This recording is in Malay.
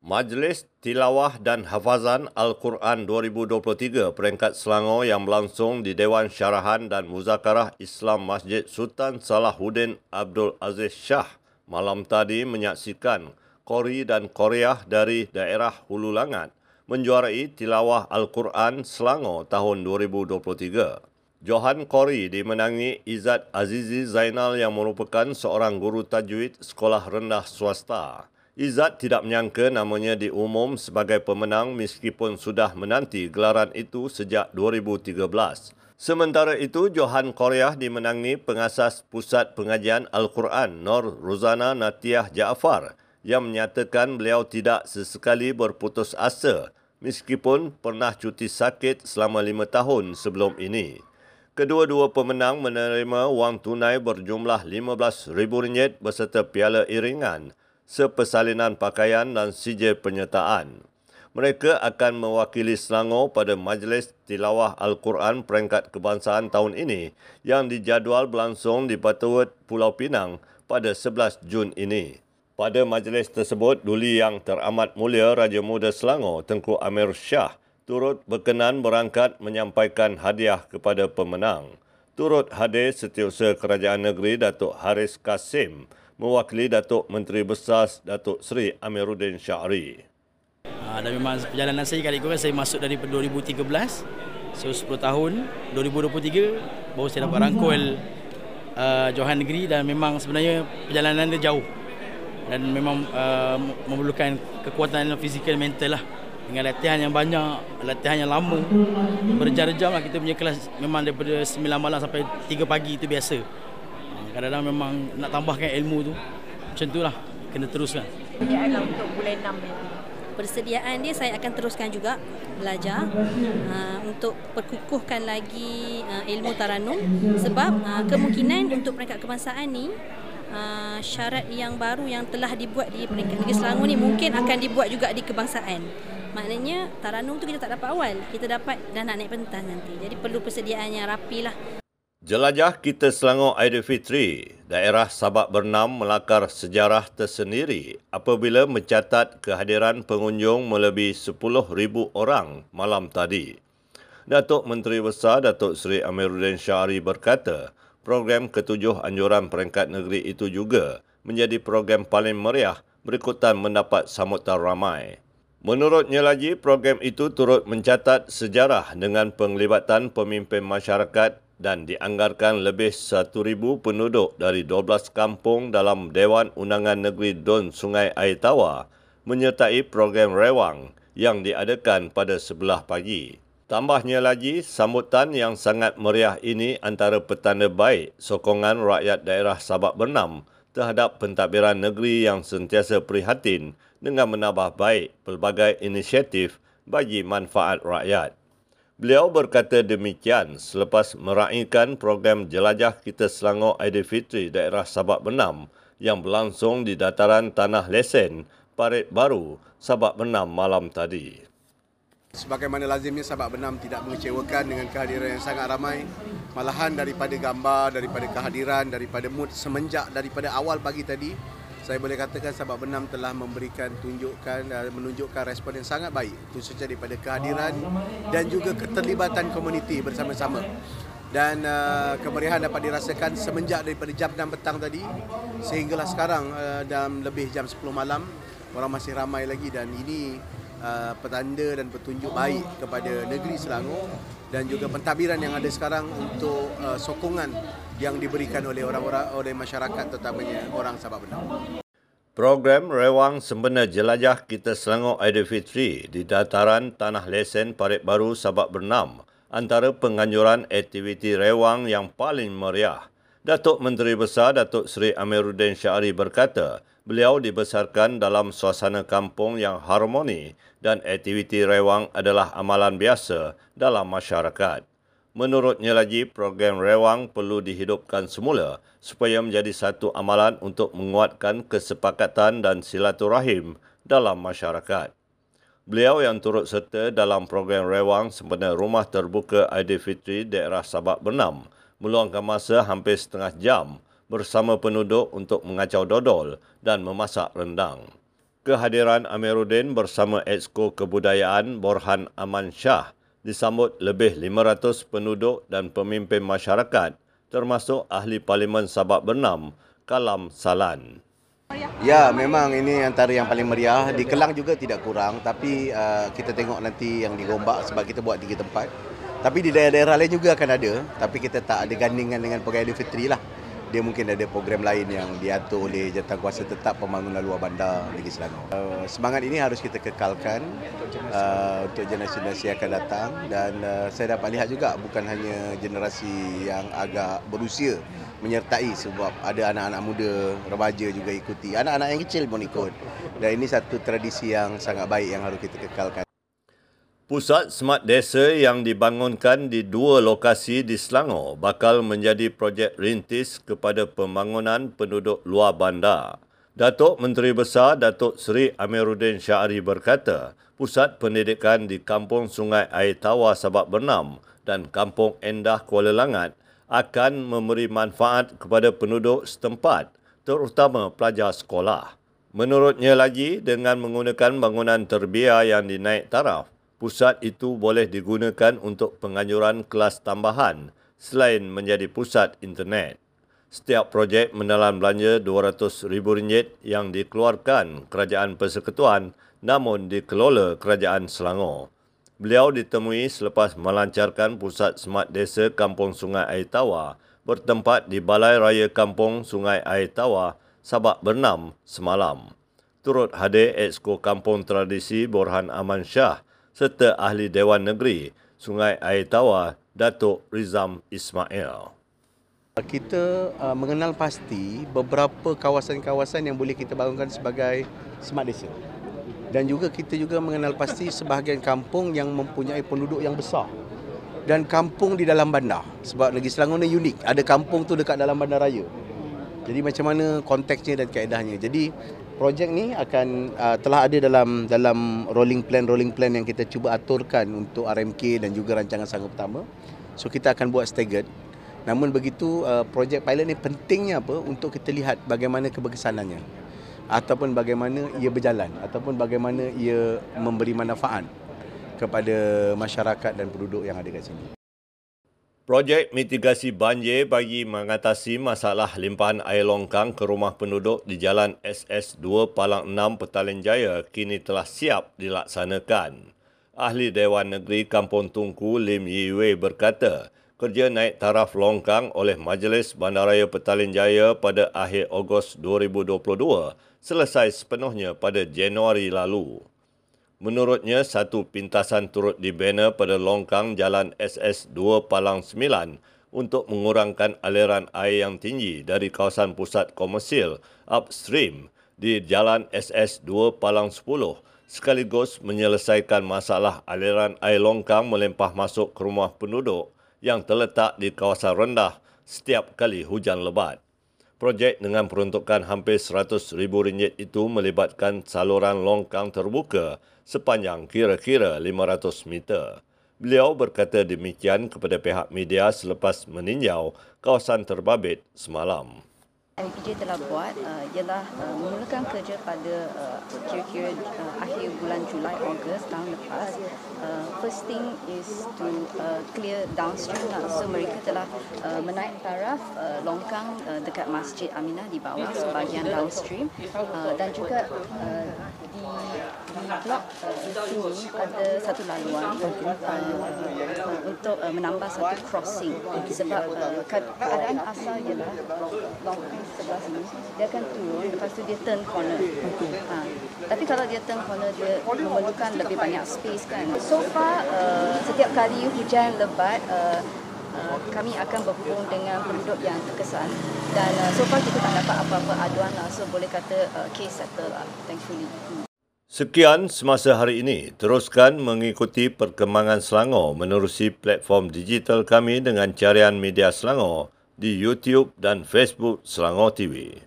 Majlis Tilawah dan Hafazan Al-Quran 2023 peringkat Selangor yang berlangsung di Dewan Syarahan dan Muzakarah Islam Masjid Sultan Salahuddin Abdul Aziz Shah malam tadi menyaksikan Kori dan Korea dari daerah Hulu Langat menjuarai Tilawah Al-Quran Selangor tahun 2023. Johan Kori dimenangi Izzat Azizi Zainal yang merupakan seorang guru tajwid sekolah rendah swasta. Izzat tidak menyangka namanya diumum sebagai pemenang meskipun sudah menanti gelaran itu sejak 2013. Sementara itu, Johan Korea dimenangi pengasas Pusat Pengajian Al-Quran Nur Ruzana Natiah Jaafar yang menyatakan beliau tidak sesekali berputus asa meskipun pernah cuti sakit selama lima tahun sebelum ini. Kedua-dua pemenang menerima wang tunai berjumlah RM15,000 beserta piala iringan sepesalinan pakaian dan sijil penyertaan. Mereka akan mewakili Selangor pada Majlis Tilawah Al-Quran Peringkat Kebangsaan tahun ini yang dijadual berlangsung di Batuwet, Pulau Pinang pada 11 Jun ini. Pada majlis tersebut, Duli Yang Teramat Mulia Raja Muda Selangor, Tengku Amir Shah, turut berkenan berangkat menyampaikan hadiah kepada pemenang. Turut hadir Setiausaha Kerajaan Negeri Datuk Haris Kasim, mewakili Datuk Menteri Besar Datuk Seri Amiruddin Syahri. Ha, dan memang perjalanan saya kali kan saya masuk dari 2013 so 10 tahun 2023 baru saya dapat rangkul uh, Johan Negeri dan memang sebenarnya perjalanan dia jauh. Dan memang uh, memerlukan kekuatan fizikal mental lah. Dengan latihan yang banyak, latihan yang lama berjam-jam lah kita punya kelas. Memang daripada 9 malam sampai 3 pagi itu biasa kadang-kadang memang nak tambahkan ilmu tu macam tu lah. Kena teruskan. Persediaan lah untuk bulan 6 ni. Persediaan dia saya akan teruskan juga belajar uh, untuk perkukuhkan lagi uh, ilmu taranum. Sebab uh, kemungkinan untuk peringkat kebangsaan ni uh, syarat yang baru yang telah dibuat di peringkat negeri Selangor ni mungkin akan dibuat juga di kebangsaan. Maknanya taranum tu kita tak dapat awal. Kita dapat dah nak naik pentas nanti. Jadi perlu persediaan yang rapi lah Jelajah kita Selangor Aidilfitri, daerah Sabak Bernam melakar sejarah tersendiri apabila mencatat kehadiran pengunjung melebihi 10,000 orang malam tadi. Datuk Menteri Besar Datuk Seri Amiruddin Syahri berkata, program ketujuh anjuran peringkat negeri itu juga menjadi program paling meriah berikutan mendapat sambutan ramai. Menurutnya lagi, program itu turut mencatat sejarah dengan penglibatan pemimpin masyarakat dan dianggarkan lebih 1,000 penduduk dari 12 kampung dalam Dewan Undangan Negeri Don Sungai Air Tawar menyertai program rewang yang diadakan pada sebelah pagi. Tambahnya lagi, sambutan yang sangat meriah ini antara petanda baik sokongan rakyat daerah Sabak Bernam terhadap pentadbiran negeri yang sentiasa prihatin dengan menambah baik pelbagai inisiatif bagi manfaat rakyat. Beliau berkata demikian selepas meraihkan program Jelajah Kita Selangor Aidilfitri daerah Sabak Benam yang berlangsung di dataran Tanah Lesen, Parit Baru, Sabak Benam malam tadi. Sebagaimana lazimnya Sabak Benam tidak mengecewakan dengan kehadiran yang sangat ramai. Malahan daripada gambar, daripada kehadiran, daripada mood semenjak daripada awal pagi tadi, saya boleh katakan Sabak Benam telah memberikan tunjukkan dan menunjukkan respon yang sangat baik khususnya daripada kehadiran dan juga keterlibatan komuniti bersama-sama. Dan uh, kemeriahan dapat dirasakan semenjak daripada jam 6 petang tadi sehinggalah sekarang uh, dalam lebih jam 10 malam orang masih ramai lagi dan ini uh, petanda dan petunjuk baik kepada negeri Selangor dan juga pentadbiran yang ada sekarang untuk uh, sokongan yang diberikan oleh orang-orang oleh masyarakat terutamanya orang Sabah Benar. Program Rewang Sempena Jelajah Kita Selangor Aidilfitri di dataran Tanah Lesen Parit Baru Sabak Bernam antara penganjuran aktiviti rewang yang paling meriah. Datuk Menteri Besar Datuk Seri Amiruddin Syahri berkata, beliau dibesarkan dalam suasana kampung yang harmoni dan aktiviti rewang adalah amalan biasa dalam masyarakat. Menurutnya lagi, program rewang perlu dihidupkan semula supaya menjadi satu amalan untuk menguatkan kesepakatan dan silaturahim dalam masyarakat. Beliau yang turut serta dalam program rewang sempena rumah terbuka Aidilfitri daerah Sabak Bernam meluangkan masa hampir setengah jam bersama penduduk untuk mengacau dodol dan memasak rendang. Kehadiran Amiruddin bersama Exco Kebudayaan Borhan Aman Shah disambut lebih 500 penduduk dan pemimpin masyarakat termasuk ahli Parlimen Sabak Bernam, Kalam Salan. Ya, memang ini antara yang paling meriah. Di Kelang juga tidak kurang, tapi uh, kita tengok nanti yang di Gombak sebab kita buat tiga tempat. Tapi di daerah-daerah lain juga akan ada, tapi kita tak ada gandingan dengan Pegawai Fitri lah dia mungkin ada program lain yang diatur oleh Jawatankuasa Tetap Pembangunan Luar Bandar Negeri Selangor. Uh, semangat ini harus kita kekalkan uh, untuk generasi-generasi yang akan datang dan uh, saya dapat lihat juga bukan hanya generasi yang agak berusia menyertai sebab ada anak-anak muda, remaja juga ikuti. Anak-anak yang kecil pun ikut. Dan ini satu tradisi yang sangat baik yang harus kita kekalkan. Pusat Smart Desa yang dibangunkan di dua lokasi di Selangor bakal menjadi projek rintis kepada pembangunan penduduk luar bandar. Datuk Menteri Besar Datuk Seri Amiruddin Syahri berkata, pusat pendidikan di Kampung Sungai Air Tawar Sabak Bernam dan Kampung Endah Kuala Langat akan memberi manfaat kepada penduduk setempat, terutama pelajar sekolah. Menurutnya lagi, dengan menggunakan bangunan terbiar yang dinaik taraf, pusat itu boleh digunakan untuk penganjuran kelas tambahan selain menjadi pusat internet. Setiap projek menelan belanja RM200,000 yang dikeluarkan Kerajaan Persekutuan namun dikelola Kerajaan Selangor. Beliau ditemui selepas melancarkan pusat Smart Desa Kampung Sungai Air Tawar bertempat di Balai Raya Kampung Sungai Air Tawar, Sabak Bernam semalam. Turut hadir Exco Kampung Tradisi Borhan Aman Shah serta ahli Dewan Negeri Sungai Air Tawar Datuk Rizam Ismail. Kita uh, mengenal pasti beberapa kawasan-kawasan yang boleh kita bangunkan sebagai smart desa. Dan juga kita juga mengenal pasti sebahagian kampung yang mempunyai penduduk yang besar. Dan kampung di dalam bandar. Sebab Negeri Selangor ni unik. Ada kampung tu dekat dalam bandar raya. Jadi macam mana konteksnya dan kaedahnya. Jadi projek ni akan uh, telah ada dalam dalam rolling plan rolling plan yang kita cuba aturkan untuk RMK dan juga rancangan sanggup pertama. So kita akan buat staggered. Namun begitu uh, projek pilot ni pentingnya apa untuk kita lihat bagaimana keberkesanannya ataupun bagaimana ia berjalan ataupun bagaimana ia memberi manfaat kepada masyarakat dan penduduk yang ada kat sini. Projek mitigasi banjir bagi mengatasi masalah limpahan air longkang ke rumah penduduk di Jalan SS2 Palang 6 Petaling Jaya kini telah siap dilaksanakan. Ahli Dewan Negeri Kampung Tungku Lim Yi Wei berkata, kerja naik taraf longkang oleh Majlis Bandaraya Petaling Jaya pada akhir Ogos 2022 selesai sepenuhnya pada Januari lalu. Menurutnya, satu pintasan turut dibina pada longkang Jalan SS2 Palang 9 untuk mengurangkan aliran air yang tinggi dari kawasan pusat komersil upstream di Jalan SS2 Palang 10 sekaligus menyelesaikan masalah aliran air longkang melempah masuk ke rumah penduduk yang terletak di kawasan rendah setiap kali hujan lebat. Projek dengan peruntukan hampir RM100,000 itu melibatkan saluran longkang terbuka sepanjang kira-kira 500 meter. Beliau berkata demikian kepada pihak media selepas meninjau kawasan terbabit semalam. LPJ telah buat uh, ialah uh, memulakan kerja pada uh, kira-kira uh, akhir bulan Julai Ogos tahun lepas. Uh, first thing is to uh, clear downstream lah. So mereka telah uh, menaik taraf uh, longkang uh, dekat Masjid Aminah di bawah sebahagian downstream uh, dan juga uh, di blok uh, ini ada satu laluan uh, untuk uh, menambah satu crossing. Sebab uh, keadaan asal ialah longkang sebelah sini. Dia akan turun lepas tu dia turn corner. Ha. tapi kalau dia turn corner dia memerlukan lebih banyak space kan. So far uh, setiap kali hujan lebat uh, Kami akan berhubung dengan penduduk yang terkesan dan uh, so far kita tak dapat apa-apa aduan lah so boleh kata uh, case settle lah thankfully hmm. Sekian semasa hari ini. Teruskan mengikuti perkembangan Selangor menerusi platform digital kami dengan carian media Selangor di YouTube dan Facebook Selangor TV.